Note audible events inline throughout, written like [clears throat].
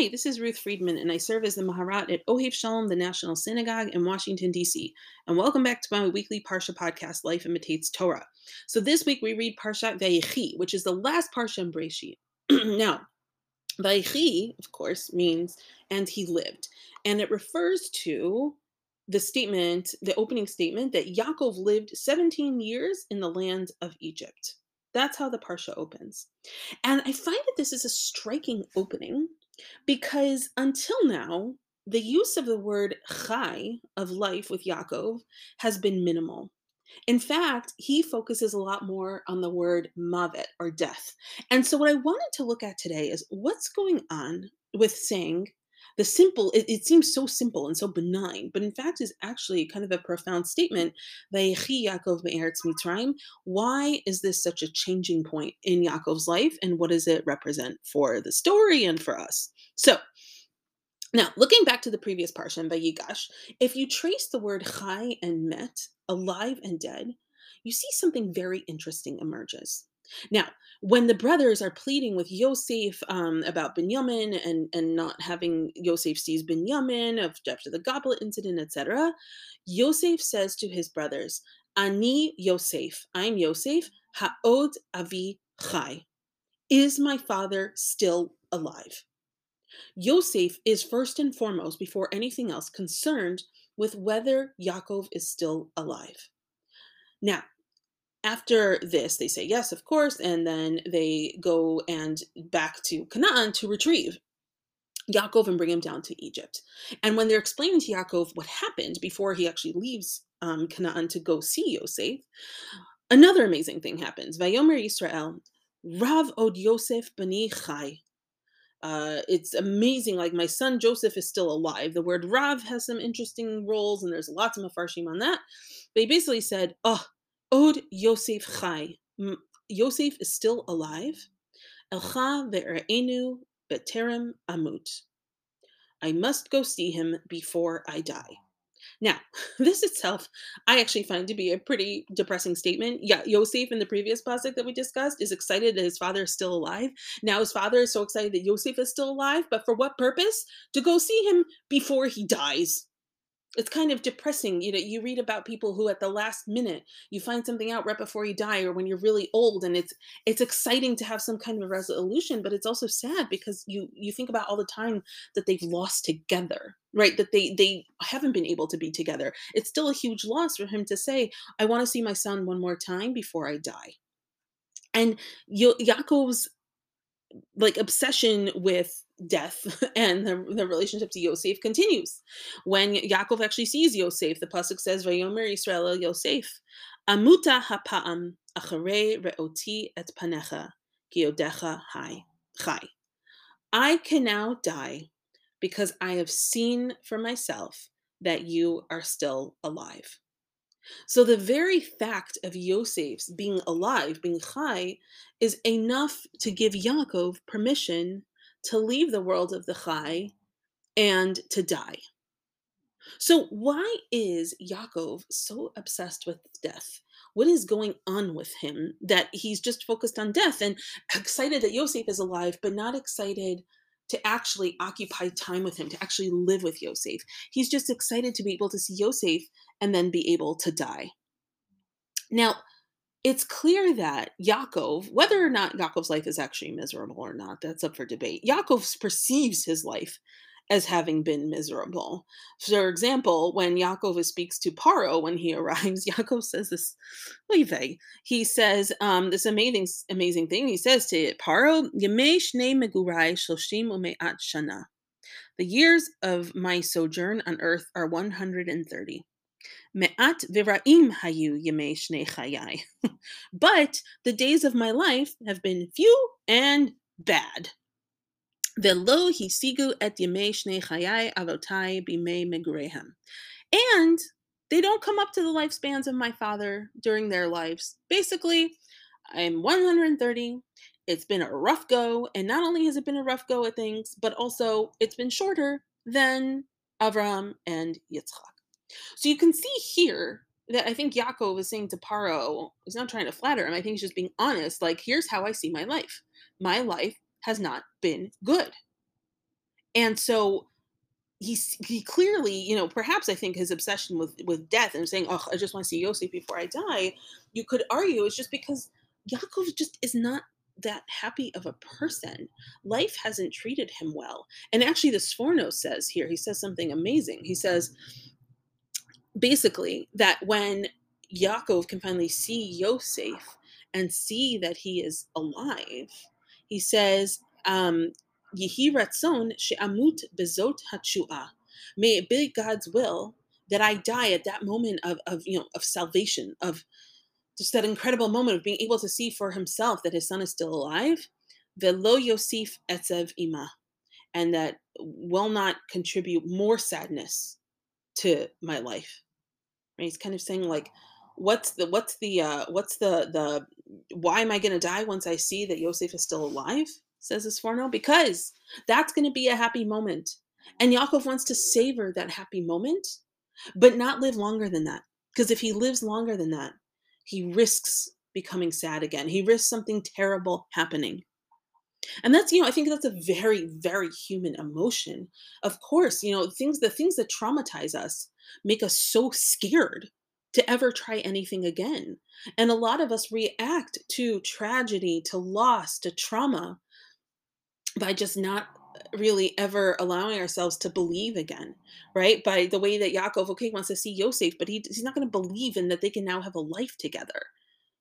Hi, this is Ruth Friedman, and I serve as the Maharat at Ohev Shalom, the National Synagogue in Washington, D.C. And welcome back to my weekly Parsha podcast, Life Imitates Torah. So this week we read Parshat Vayechi, which is the last Parsha in Breshit. [clears throat] now, Vayechi, of course, means and he lived, and it refers to the statement, the opening statement, that Yaakov lived 17 years in the land of Egypt. That's how the Parsha opens. And I find that this is a striking opening because until now, the use of the word chai, of life with Yaakov, has been minimal. In fact, he focuses a lot more on the word mavet or death. And so, what I wanted to look at today is what's going on with saying the simple, it, it, seems so simple and so benign, but in fact is actually kind of a profound statement. Why is this such a changing point in Yaakov's life, and what does it represent for the story and for us? So, now, looking back to the previous parsha Vayigash, if you trace the word chai and met, alive and dead, you see something very interesting emerges. Now, when the brothers are pleading with Yosef um, about Binyamin and, and not having Yosef seize Binyamin of, after the goblet incident, etc., Yosef says to his brothers, Ani Yosef, I'm Yosef, Ha'od Avi Chai. Is my father still alive? Yosef is first and foremost, before anything else, concerned with whether Yaakov is still alive. Now, after this, they say yes, of course, and then they go and back to Canaan to retrieve Yaakov and bring him down to Egypt. And when they're explaining to Yaakov what happened before he actually leaves um, Canaan to go see Yosef, another amazing thing happens. Vayomer Yisrael, Rav od Yosef bani chai. Uh, it's amazing. Like my son Joseph is still alive. The word Rav has some interesting roles, and there's lots of mafarshim on that. They basically said, "Oh, Od Yosef Chai. Yosef is still alive. Elcha ve'erenu beterem amut. I must go see him before I die. Now, [laughs] this itself, I actually find to be a pretty depressing statement. Yeah, Yosef in the previous pasuk that we discussed is excited that his father is still alive. Now his father is so excited that Yosef is still alive, but for what purpose? To go see him before he dies it's kind of depressing you know you read about people who at the last minute you find something out right before you die or when you're really old and it's it's exciting to have some kind of resolution but it's also sad because you you think about all the time that they've lost together right? That they they haven't been able to be together. It's still a huge loss for him to say i want to see my son one more time before i die. And Yo- Yaakov's like obsession with death [laughs] and the, the relationship to Yosef continues. When Yaakov actually sees Yosef, the pasuk says, "Vayomer Yisrael el Yosef, amuta hapa'am acharei re'oti et panecha kiodecha hai chai." I can now die because I have seen for myself that you are still alive. So the very fact of Yosef's being alive, being chai, is enough to give Yaakov permission to leave the world of the chai and to die. So why is Yaakov so obsessed with death? What is going on with him that he's just focused on death and excited that Yosef is alive, but not excited to actually occupy time with him, to actually live with Yosef. He's just excited to be able to see Yosef and then be able to die. Now, it's clear that Yaakov, whether or not Yaakov's life is actually miserable or not, that's up for debate. Yaakov perceives his life as having been miserable. For example, when Yaakov speaks to Paro when he [laughs] arrives, Yaakov says this, he says um, this amazing, amazing thing. He says to Paro, megurai shloshim ume'at shana. The years of my sojourn on earth are 130. Me'at hayu yemei shnei chayai. [laughs] But the days of my life have been few and bad. Velo hisigu et yemei shnei chayai avotai bimei megrehem. And they don't come up to the lifespans of my father during their lives. Basically, I'm 130. It's been a rough go, and not only has it been a rough go at things, but also it's been shorter than Avram and Yitzchak. So you can see here that I think Yaakov is saying to Paro, he's not trying to flatter him. I think he's just being honest. Like, here's how I see my life. My life has not been good. And so he he clearly, you know, perhaps I think his obsession with with death and saying, "Oh, I just want to see Yosef before I die," you could argue it's just because Yaakov just is not that happy of a person. Life hasn't treated him well. And actually, the Sforno says here, he says something amazing. He says basically that when Yaakov can finally see Yosef and see that he is alive, he says, um, Yehi ratzon she'amut bezot hachua. May it be God's will that I die at that moment of, of you know of salvation, of just that incredible moment of being able to see for himself that his son is still alive. Velo Yosef etzev ima, and that will not contribute more sadness to my life. Right? He's kind of saying like, what's the what's the uh, what's the the why am I going to die once I see that Yosef is still alive? says the Sforno, because that's going to be a happy moment. And Yaakov wants to savor that happy moment, but not live longer than that. Because if he lives longer than that, he risks becoming sad again. He risks something terrible happening. And that's, you know, I think that's a very, very human emotion. Of course, you know, things, the things that traumatize us make us so scared to ever try anything again. And a lot of us react to tragedy, to loss, to trauma by just not really ever allowing ourselves to believe again, right? By the way that Yaakov, okay, wants to see Yosef, but he, he's not going to believe in that they can now have a life together.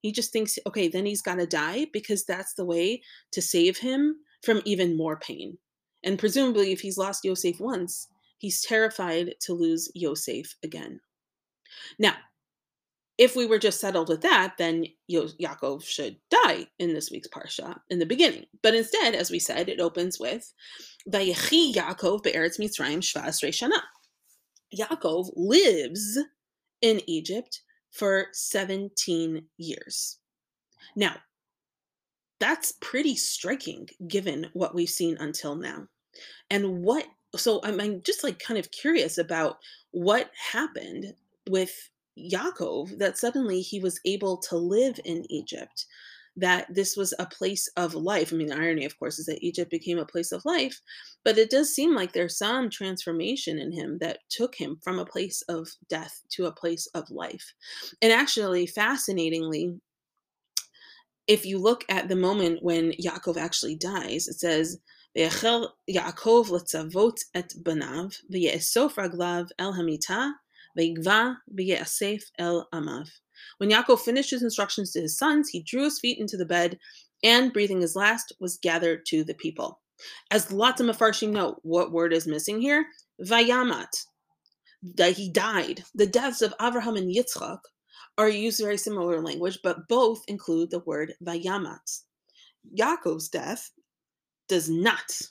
He just thinks, okay, then he's got to die because that's the way to save him from even more pain. And presumably, if he's lost Yosef once, he's terrified to lose Yosef again. Now, if we were just settled with that, then Yaakov should die in this week's parsha in the beginning. But instead, as we said, it opens with Vayechi Yaakov be'eretz Mitzrayim shvas shana. Yaakov lives in Egypt for 17 years. Now, that's pretty striking given what we've seen until now. And what, so I'm, I'm just like kind of curious about what happened with Yaakov that suddenly he was able to live in Egypt, that this was a place of life. I mean, the irony, of course, is that Egypt became a place of life, but it does seem like there's some transformation in him that took him from a place of death to a place of life. And actually, fascinatingly, if you look at the moment when Yaakov actually dies, it says, Yaakov letzavot et banav, v'ye'esof raglav el hamita, Ve'igva v'ye'asef el amav. When Yaakov finished his instructions to his sons, he drew his feet into the bed and, breathing his last, was gathered to the people. As lots of Mefarshim note, what word is missing here? Vayamat. That he died. The deaths of Avraham and Yitzchak are used very similar language, but both include the word Vayamat. Yaakov's death does not.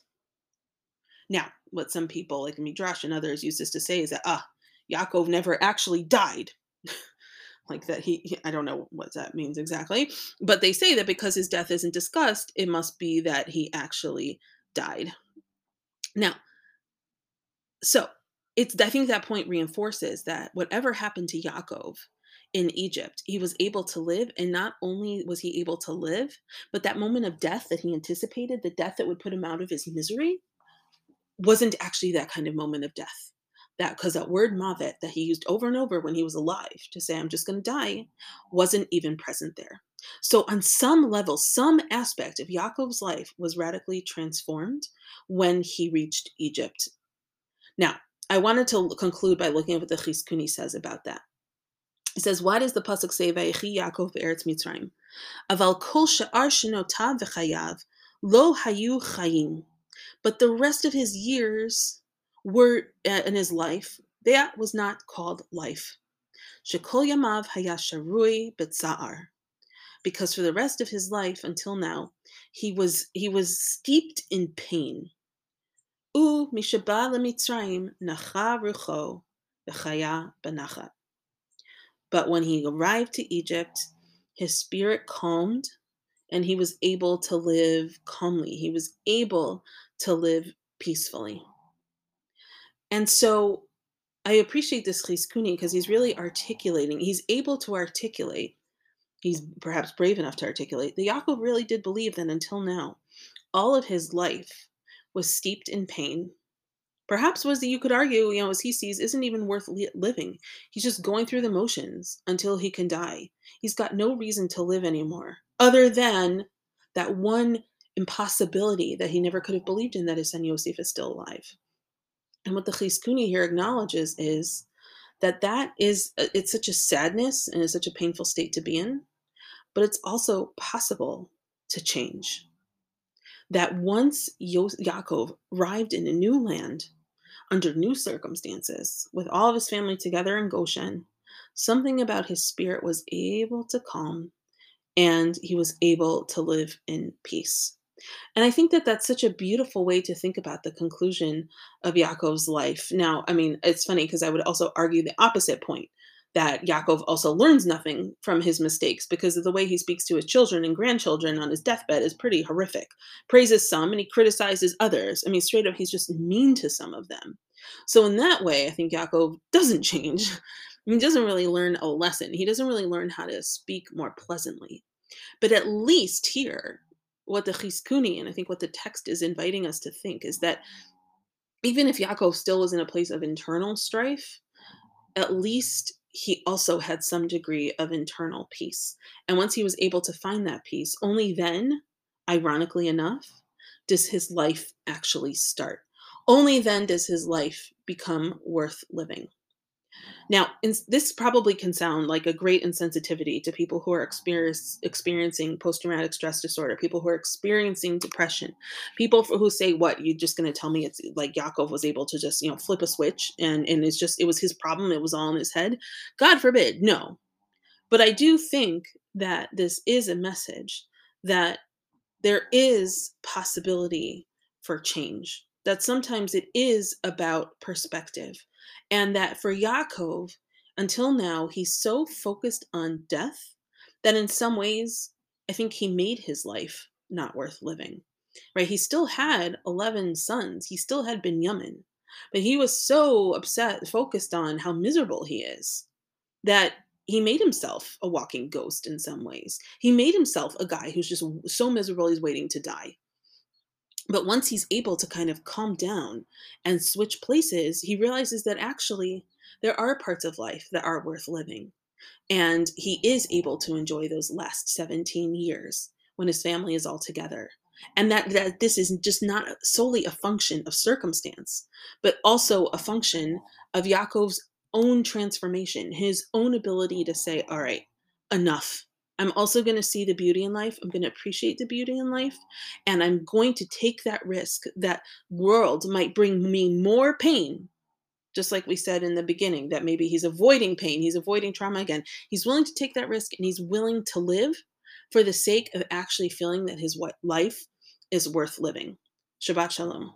Now, what some people like Midrash and others use this to say is that, ah, Yaakov never actually died. [laughs] like that he, he, I don't know what that means exactly, but they say that because his death isn't discussed, it must be that he actually died. Now, so it's I think that point reinforces that whatever happened to Yaakov in Egypt, he was able to live, and not only was he able to live, but that moment of death that he anticipated, the death that would put him out of his misery, wasn't actually that kind of moment of death that because that word mavet that he used over and over when he was alive to say i'm just going to die wasn't even present there so on some level some aspect of yaakov's life was radically transformed when he reached egypt now i wanted to conclude by looking at what the chizkuni says about that he says, why does the pasuk say, "Vayechi Yaakov be'eretz Mitzrayim"? Aval kol she'ar shenotav v'chayav lo hayu chayim. But the rest of his years were uh, in his life, that was not called life. Shekol Yamav Hayasharui Betza'ar. Because for the rest of his life until now, he was he was steeped in pain. U Mishaba Mitzrayim Nacha Rucho Bechaya Benachat. But when he arrived to Egypt, his spirit calmed and he was able to live calmly. He was able to live peacefully. And so I appreciate this Chizkuni because he's really articulating, he's able to articulate, he's perhaps brave enough to articulate, that Yaakov really did believe that until now, all of his life was steeped in pain Perhaps was that you could argue, you know, as he sees, isn't even worth li- living. He's just going through the motions until he can die. He's got no reason to live anymore, other than that one impossibility that he never could have believed in that his son Yosef is still alive. And what the Chizkuni here acknowledges is that that is uh, it's such a sadness and it's such a painful state to be in, but it's also possible to change. That once Yaakov arrived in a new land, under new circumstances, with all of his family together in Goshen, something about his spirit was able to calm and he was able to live in peace. And I think that that's such a beautiful way to think about the conclusion of Yaakov's life. Now, I mean, it's funny because I would also argue the opposite point that Yaakov also learns nothing from his mistakes because of the way he speaks to his children and grandchildren on his deathbed is pretty horrific. Praises some and he criticizes others. I mean, straight up, he's just mean to some of them. So, in that way, I think Yaakov doesn't [laughs] change. He doesn't really learn a lesson. He doesn't really learn how to speak more pleasantly. But at least here, what the Chizkuni and I think what the text is inviting us to think is that mm-hmm. even if Yaakov still was in a place of internal strife, at least he also had some degree of internal peace. And once he was able to find that peace, only then, ironically enough, does his life actually start. Only then does his life become worth living. Now, this probably can sound like a great insensitivity to people who are experiencing post traumatic stress disorder, people who are experiencing depression, people who say, "What you're just going to tell me it's like Yaakov was able to just you know flip a switch and and it's just it was his problem, it was all in his head." God forbid, no. But I do think that this is a message that there is possibility for change. That sometimes it is about perspective and that for Yaakov, until now, he's so focused on death that in some ways, I think he made his life not worth living. Right? He still had 11 sons, he still had Binyamin, but he was so upset, focused on how miserable he is, that he made himself a walking ghost in some ways. He made himself a guy who's just so miserable he's waiting to die. But once he's able to kind of calm down and switch places, he realizes that actually there are parts of life that are worth living. And he is able to enjoy those last 17 years when his family is all together. And that, that this is just not solely a function of circumstance, but also a function of Yaakov's own transformation, his own ability to say, all right, enough. I'm also going to see the beauty in life. I'm going to appreciate the beauty in life. And I'm going to take that risk that world might bring me more pain. Just like we said in the beginning, that maybe he's avoiding pain, he's avoiding trauma again. He's willing to take that risk and he's willing to live for the sake of actually feeling that his life is worth living. Shabbat Shalom.